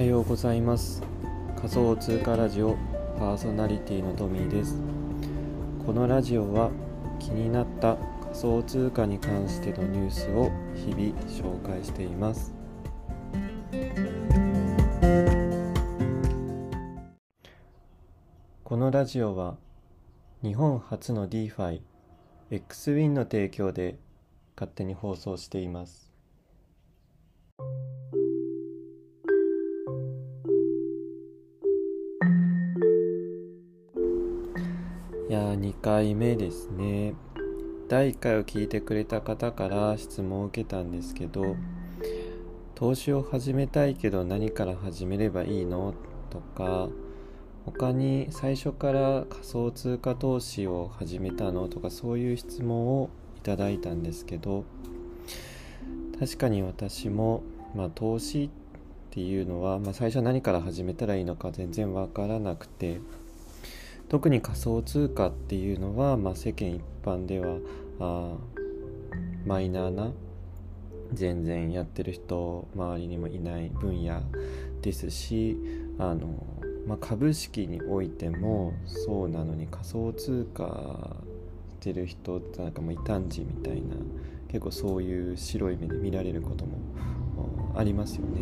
はようございます。仮想通貨ラジオパーソナリティのトミーです。このラジオは気になった仮想通貨に関してのニュースを日々紹介しています。このラジオは日本初の DeFi XWIN の提供で勝手に放送しています。いや2回目ですね。第1回を聞いてくれた方から質問を受けたんですけど投資を始めたいけど何から始めればいいの？とか他に最初から仮想通貨投資を始めたの？とかそういう質問をいただいたんですけど確かに私も、まあ、投資っていうのは、まあ、最初何から始めたらいいのか全然わからなくて特に仮想通貨っていうのは、まあ、世間一般ではあマイナーな全然やってる人周りにもいない分野ですしあの、まあ、株式においてもそうなのに仮想通貨してる人ってなんかもう異端児みたいな結構そういう白い目で見られることもありますよね。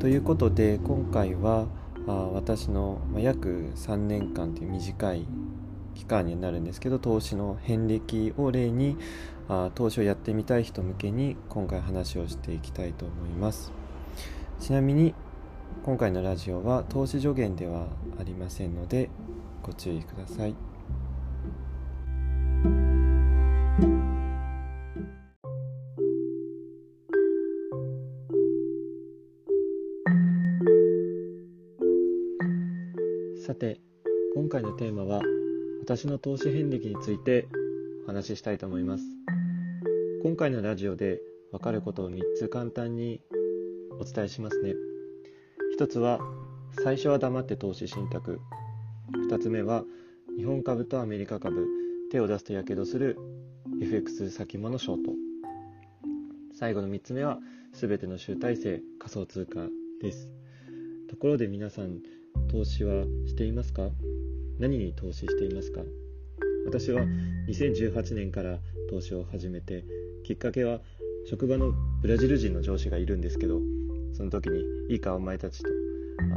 ということで今回はあ私の、ま約3年間という短い期間になるんですけど投資の遍歴を例にあ投資をやってみたい人向けに今回話をしていきたいと思います。ちなみに今回のラジオは投資助言ではありませんのでご注意ください。私の投資遍歴についてお話ししたいと思います。今回のラジオで分かることを3つ簡単にお伝えしますね。1つは最初は黙って投資信託。2つ目は日本株とアメリカ株。手を出すとやけどする FX 先物ショート。最後の3つ目は全ての集大成仮想通貨です。ところで皆さん投資はしていますか？何に投資していますか？私は2018年から投資を始めてきっかけは職場のブラジル人の上司がいるんですけどその時に「いいかお前たちと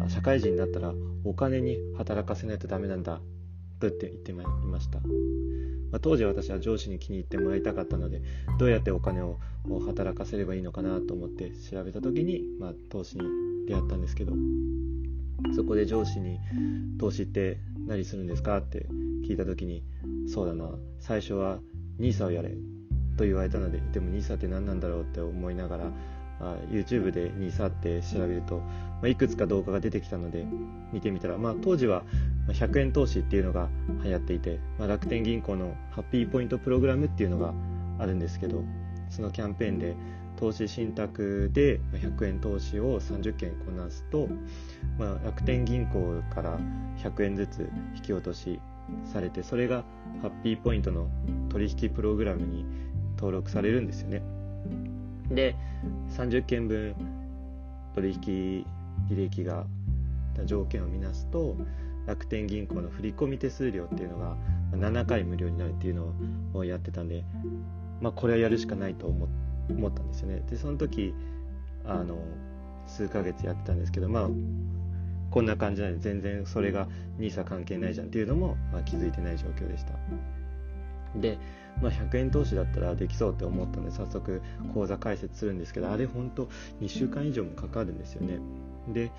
社会人になったらお金に働かせないとダメなんだ」とって言ってまいりました、まあ、当時私は上司に気に入ってもらいたかったのでどうやってお金を働かせればいいのかなと思って調べた時に、まあ、投資に出会ったんですけど。そこで上司に「投資って何するんですか?」って聞いた時に「そうだな最初は NISA をやれ」と言われたのででも NISA って何なんだろうって思いながらあ YouTube で NISA って調べると、まあ、いくつか動画が出てきたので見てみたら、まあ、当時は100円投資っていうのが流行っていて、まあ、楽天銀行のハッピーポイントプログラムっていうのがあるんですけどそのキャンペーンで投資信託で100円投資を30件こなすと、まあ、楽天銀行から100円ずつ引き落としされてそれがハッピーポイントの取引プログラムに登録されるんですよね。で30件分取引履歴が条件を見なすと楽天銀行の振込手数料っていうのが7回無料になるっていうのをやってたんで、まあ、これはやるしかないと思って思ったんですよね。でその時あの数ヶ月やってたんですけどまあこんな感じなんで全然それが NISA 関係ないじゃんっていうのも、まあ、気づいてない状況でした。で、まあ、100円投資だったらできそうって思ったので早速口座開設するんですけどあれ本当2週間以上もかかるんですよね。で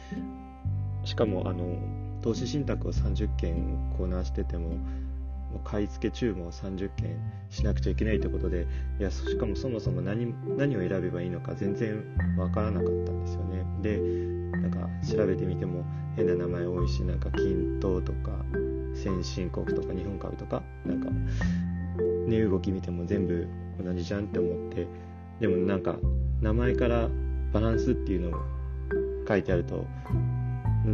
しかもあの投資信託を30件こなしてても買い付け注文を30件しなくちゃいけないということでいやしかもそもそも何何を選べばいいのか全然わからなかったんですよね。でなんか調べてみても変な名前多いしなんか均等とか先進国とか日本株とかなんか値動き見ても全部同じじゃんって思ってでもなんか名前からバランスっていうのを書いてあると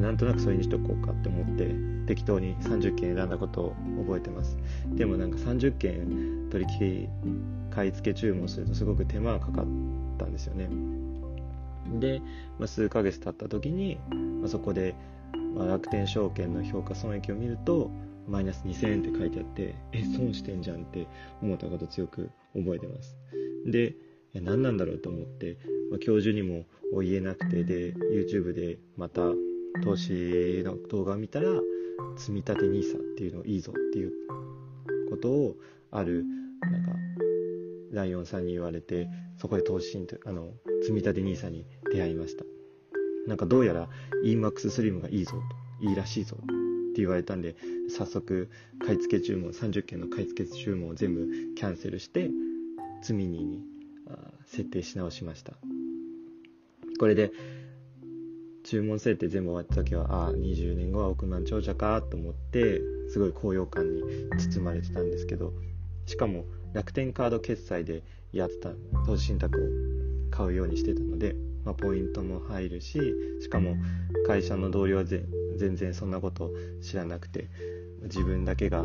なんとなくそれにしとこうかって思って適当に30件選んだことを覚えてます。でもなんか30件取引買い付け注文するとすごく手間がかかったんですよね。で、まあ、数ヶ月経った時に、まあ、そこで、まあ、楽天証券の評価損益を見るとマイナス2000円って書いてあってえ損してんじゃんって思ったこと強く覚えてます。で何なんだろうと思って、まあ、教授にも言えなくてで YouTube でまた投資の動画を見たら積み立て NISA っていうのいいぞっていうことをあるなんかライオンさんに言われてそこで投資信あの積み立て NISA に出会いました。なんかどうやら EMAX スリムがいいぞといいらしいぞって言われたんで早速買い付け注文30件の買い付け注文を全部キャンセルして積み荷に設定し直しました。これで注文設定全部終わった時はああ20年後は億万長者かと思ってすごい高揚感に包まれてたんですけどしかも楽天カード決済でやってた投資信託を買うようにしてたので、まあ、ポイントも入るししかも会社の同僚は全然そんなこと知らなくて自分だけが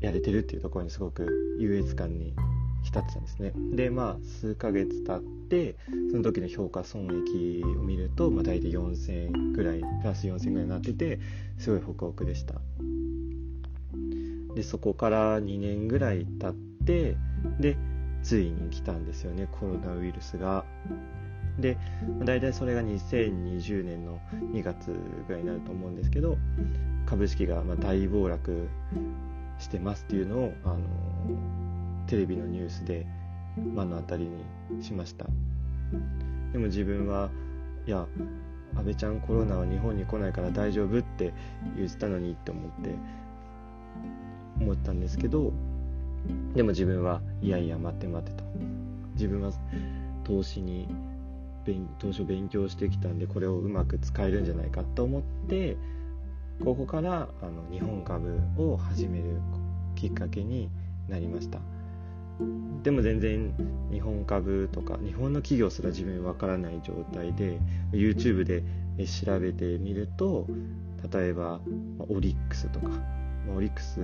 やれてるっていうところにすごく優越感に浸ってたんですね。でまあ数ヶ月経ってその時の評価損益を見ると、まあ、大体4000円ぐらいプラス4000円ぐらいになっててすごいホクホクでした。でそこから2年ぐらい経ってでついに来たんですよねコロナウイルスが。で大体それが2020年の2月ぐらいになると思うんですけど株式がま大暴落してますっていうのをあのテレビのニュースで目の当たりにしましたでも自分はいや安倍ちゃんコロナは日本に来ないから大丈夫って言ってたのにって思って思ったんですけどでも自分はいやいや待って待ってと自分は投資に投資を勉強してきたんでこれをうまく使えるんじゃないかと思ってここからあの日本株を始めるきっかけになりました。でも全然日本株とか日本の企業すら自分わからない状態で YouTube で調べてみると例えばオリックスとかオリックスっ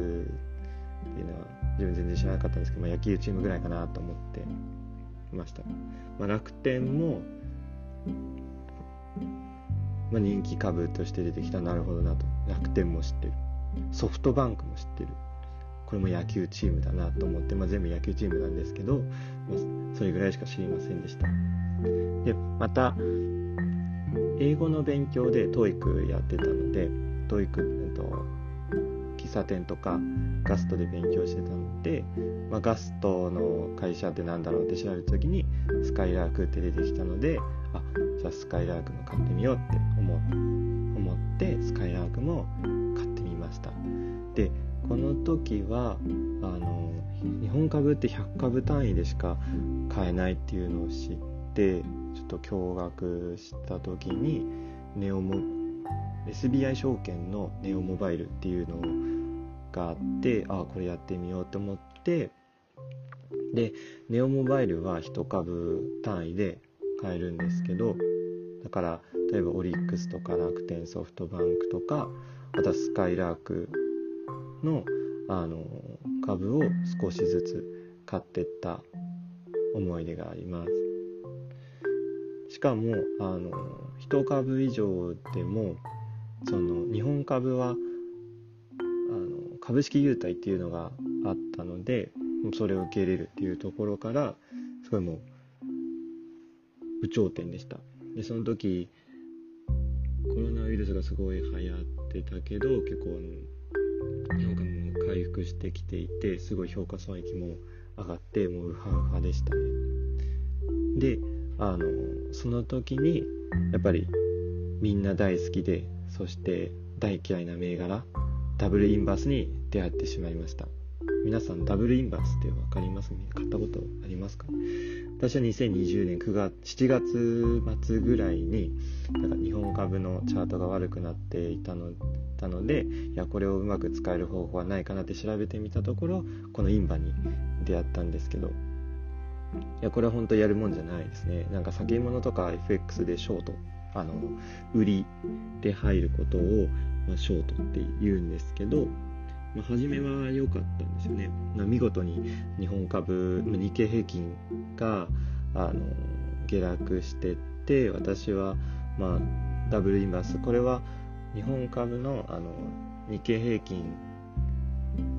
ていうのは自分全然知らなかったんですけど、まあ、野球チームぐらいかなと思っていました、まあ、楽天も、まあ、人気株として出てきた。なるほどなと。楽天も知ってる。ソフトバンクも知ってる。これも野球チームだなと思って、まあ、全部野球チームなんですけど、まあ、それぐらいしか知りませんでした。でまた英語の勉強で TOEIC やってたので TOEIC と喫茶店とかガストで勉強してたので、まあ、ガストの会社って何だろうって調べる時にスカイラークって出てきたのであじゃあスカイラークも買ってみようって思思ってスカイラークも買ってみました。でこの時はあの日本株って100株単位でしか買えないっていうのを知ってちょっと驚愕した時にネオモ SBI 証券のネオモバイルっていうのがあってああこれやってみようと思ってでネオモバイルは1株単位で買えるんですけどだから例えばオリックスとか楽天ソフトバンクとかあとはスカイラークのあの株を少しずつ買ってった思い出があります。しかもあの1株以上でもその日本株はあの株式優待っていうのがあったのでそれを受け入れるっていうところからすごいもう有頂天でした。でその時コロナウイルスがすごい流行ってたけど結構日本株も回復してきていてすごい評価損益も上がってもうウハウハでしたね。であのその時にやっぱりみんな大好きでそして大嫌いな銘柄ダブルインバースに出会ってしまいました。皆さんダブルインバースって分かりますね？買ったことありますか？私は2020年9月7月末ぐらいになんか日本株のチャートが悪くなっていたのたのでいやこれをうまく使える方法はないかなって調べてみたところこのインバに出会ったんですけどいやこれは本当やるもんじゃないですね。なんか先物とか FX でショートあの売りで入ることを、まあ、ショートって言うんですけど、まあ、初めは良かったんですよね、ま、見事に日本株、まあ、日経平均があの下落してって私はまあダブルインバース。これは日本株のあの日経平均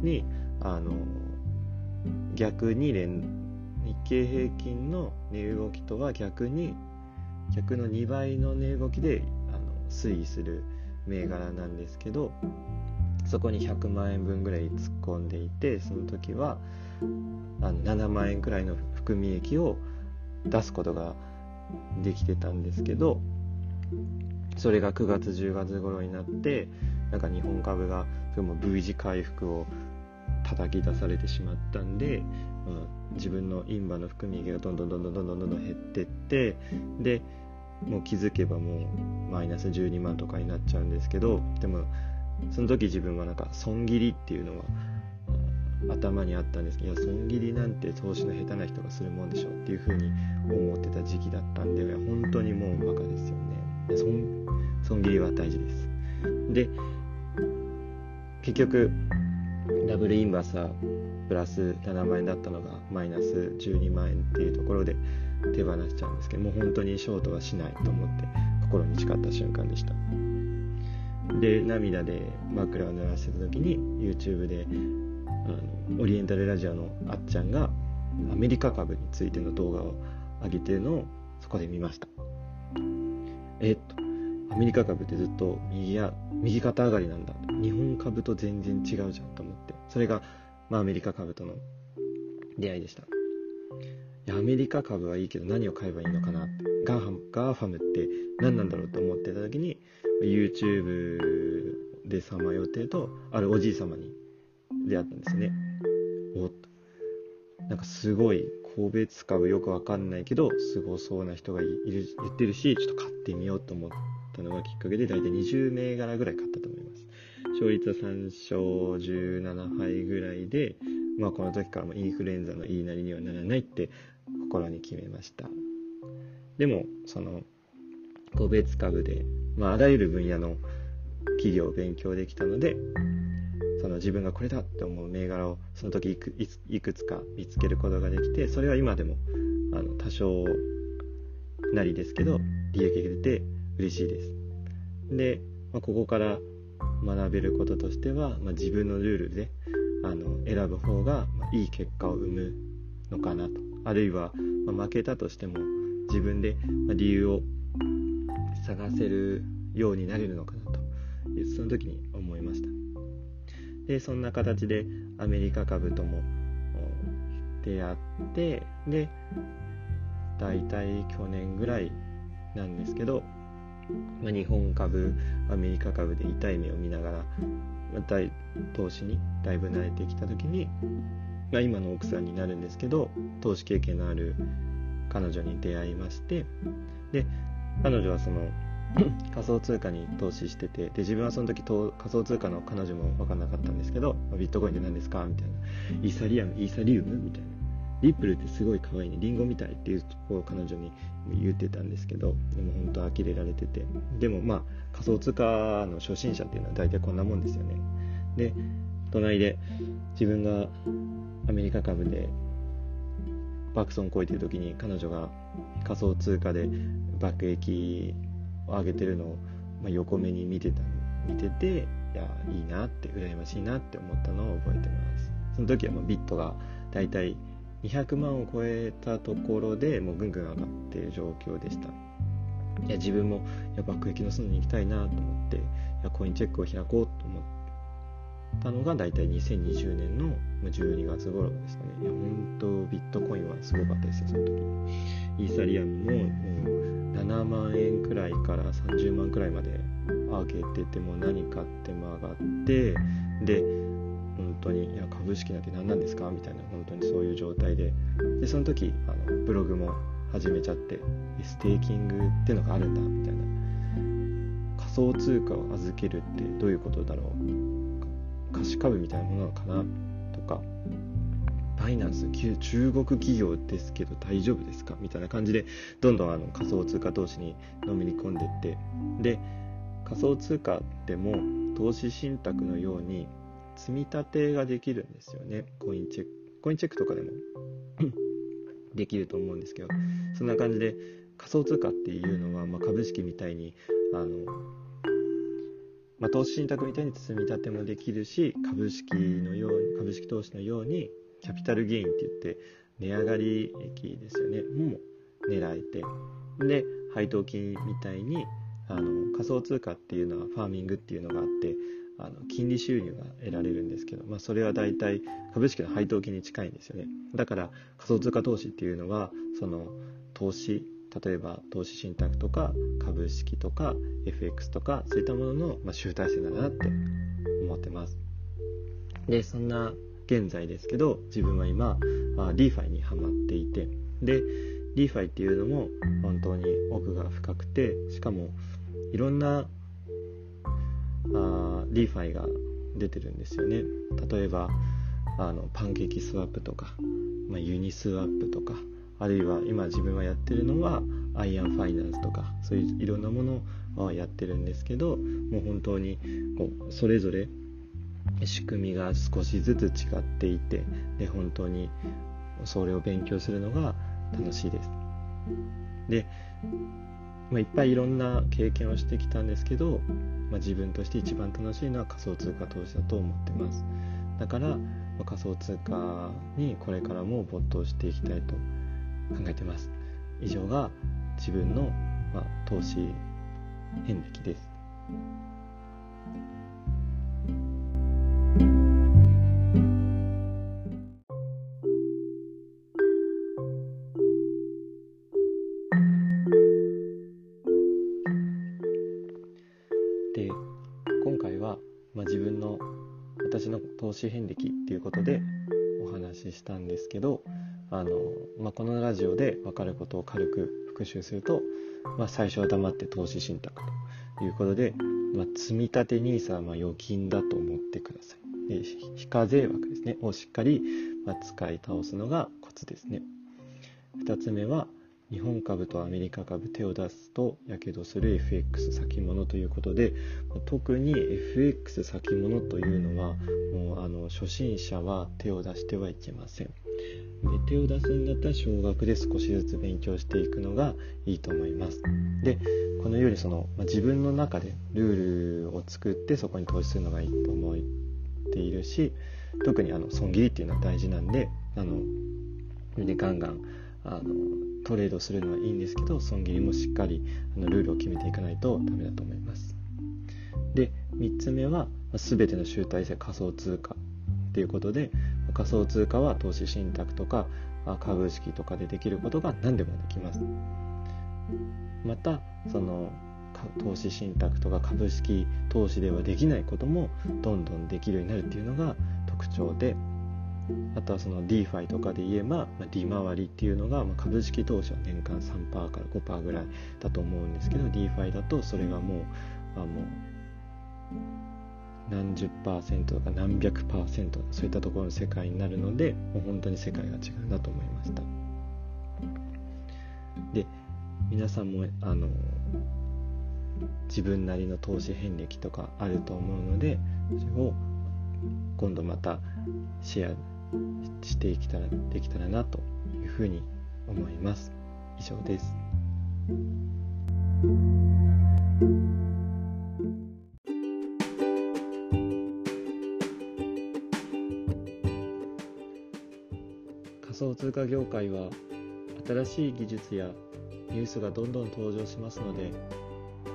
にあの逆に連日経平均の値動きとは逆に逆の2倍の値動きであの推移する銘柄なんですけどそこに100万円分ぐらい突っ込んでいてその時はあの7万円くらいの含み益を出すことができてたんですけどそれが9月10月頃になってなんか日本株がも V 字回復を叩き出されてしまったんで、まあ、自分のインバの含み益がどんどんどんどんどんどんどん減ってってでもう気づけばもうマイナス12万とかになっちゃうんですけどでもその時自分はなんか損切りっていうのは頭にあったんです。けどいや損切りなんて投資の下手な人がするもんでしょっていうふうに思ってた時期だったんで本当にもうバカですよね。損損切りは大事です。で結局ダブルインバースはプラス7万円だったのがマイナス12万円っていうところで手放しちゃうんですけどもう本当にショートはしないと思って心に誓った瞬間でした。で涙で枕を濡らしてた時に YouTube であのオリエンタルラジオのあっちゃんがアメリカ株についての動画を上げてるのをそこで見ました。えっとアメリカ株ってずっと右や右肩上がりなんだ。日本株と全然違うじゃんと思って。それが、まあ、アメリカ株との出会いでした。いやアメリカ株はいいけど何を買えばいいのかなって。 GAFAM GAFAM って何なんだろうと思ってた時に YouTube でさまよってるとあるおじい様に出会ったんですね。おっと。なんかすごい個別株よくわかんないけどすごそうな人がいる言ってるしちょっと買ってみようと思ったのがきっかけで大体20銘柄ぐらい買ったと思います。勝率は3勝17敗ぐらいでまあこの時からもインフルエンザの言いなりにはならないって心に決めました。でもその個別株で、まあ、あらゆる分野の企業を勉強できたのでその自分がこれだって思う銘柄をその時いくいくつか見つけることができてそれは今でもあの多少なりですけど利益が出て嬉しいです。で、まあ、ここから学べることとしては、まあ、自分のルールであの選ぶ方が、いい結果を生むのかなと。あるいは、ま負けたとしても自分で、理由を探せるようになれるのかなとその時に思いました。でそんな形でアメリカ株とも出会ってで大体去年ぐらいなんですけど、まあ、日本株アメリカ株で痛い目を見ながら、また投資にだいぶ慣れてきた時に、まあ、今の奥さんになるんですけど投資経験のある彼女に出会いましてで彼女はその 仮想通貨に投資しててで自分はその時仮想通貨の彼女も分かんなかったんですけどビットコインって何ですか？みたいな。イーサリアム？イーサリウム？みたいな。リップルってすごい可愛いね。リンゴみたいっていうところを彼女に言ってたんですけどでも本当呆れられてて。でもまあ仮想通貨の初心者っていうのは大体こんなもんですよね。で隣で自分がアメリカ株でバクソンこいてる時に彼女が仮想通貨で爆撃を上げてるのを、ま、横目に見てた見てていやいいなって羨ましいなって思ったのを覚えてます。その時はもうビットがだいたい200万を超えたところでもうぐんぐん上がってる状況でした。いや自分もいや爆撃の巣に行きたいなと思っていやコインチェックを開こうと思ったのが大体2020年の12月頃でしたね。いや本当ビットコインはすごかったですよその時。イーサリアムももう7万円くらいから30万くらいまで上げてても何買っても上がってで本当にいや株式なんて何なんですか？みたいな本当にそういう状態で。でその時あのブログも始めちゃってステーキングってのがあるんだみたいな。仮想通貨を預けるってどういうことだろう？貸し株みたいなものなのかなとか。バイナンス中国企業ですけど大丈夫ですか？みたいな感じでどんどんあの仮想通貨投資にのめり込んでいって。で仮想通貨でも投資信託のように積み立てができるんですよね。コインチェックコインチェックとかでも。できると思うんですけど。そんな感じで仮想通貨っていうのは、まあ、株式みたいにあの、まあ、投資信託みたいに積み立てもできるし株式のように株式投資のようにキャピタルゲインって言って値上がり益ですよね。も狙えて。で配当金みたいにあの仮想通貨っていうのはファーミングっていうのがあってあの金利収入が得られるんですけど、まあ、それは大体株式の配当金に近いんですよね。だから仮想通貨投資っていうのはその投資例えば投資信託とか株式とか FX とかそういったものの、ま、集大成だなって思ってます。でそんな現在ですけど自分は今あ DeFi にハマっていてで DeFi っていうのも本当に奥が深くてしかもいろんなあ DeFi が出てるんですよね。例えばあのパンケーキスワップとか、まあ、ユニスワップとかあるいは今自分はやってるのはアイアンファイナンスとかそういういろんなものをやってるんですけどもう本当にこうそれぞれ仕組みが少しずつ違っていてで本当にそれを勉強するのが楽しいです。で、まあ、いっぱいいろんな経験をしてきたんですけど、まあ、自分として一番楽しいのは仮想通貨投資だと思ってます。だから、ま、仮想通貨にこれからも没頭していきたいと考えてます。以上が自分の、まあ、投資遍歴です。で今回は、まあ、自分の私の投資遍歴っていうことでお話ししたんですけどあの、まあ、このラジオで分かることを軽く復習すると、まあ、最初は黙って投資信託ということで、まあ、積立 NISA はま預金だと思ってください。で非課税枠ですね。をしっかりま使い倒すのがコツですね。2つ目は日本株とアメリカ株手を出すとやけどする FX 先物ということで特に FX 先物というのはもうあの初心者は手を出してはいけません。で手を出すんだったら少額で少しずつ勉強していくのがいいと思います。でこのようにその、まあ、自分の中でルールを作ってそこに投資するのがいいと思っているし特にあの損切りっていうのは大事なんであのでガンガンあのトレードするのはいいんですけど損切りもしっかりあのルールを決めていかないとダメだと思います。で3つ目は全ての集大成仮想通貨っていうことで仮想通貨は投資信託とか株式とかでできることが何でもできます。またその投資信託とか株式投資ではできないこともどんどんできるようになるっていうのが特徴であとはその DeFi とかで言えば、利回りっていうのが、株式投資は年間3%から5%ぐらいだと思うんですけど DeFi だとそれがもうあもう何十パーセントとか何百パーセントそういったところの世界になるのでもう本当に世界が違うなと思いました。で皆さんもあの自分なりの投資遍歴とかあると思うのでそれを今度またシェアしていけたらできたらなというふうに思います。以上です。想通貨業界は新しい技術やニュースがどんどん登場しますので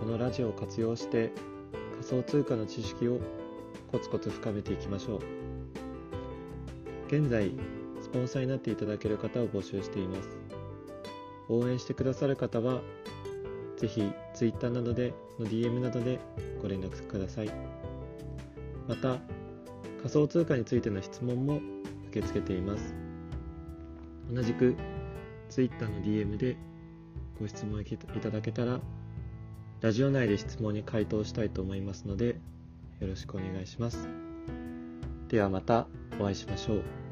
このラジオを活用して仮想通貨の知識をコツコツ深めていきましょう。現在スポンサーになっていただける方を募集しています。応援してくださる方はぜひ Twitter などでの DM などでご連絡ください。また仮想通貨についての質問も受け付けています。同じく Twitter の DM でご質問いただけたらラジオ内で質問に回答したいと思いますのでよろしくお願いします。ではまたお会いしましょう。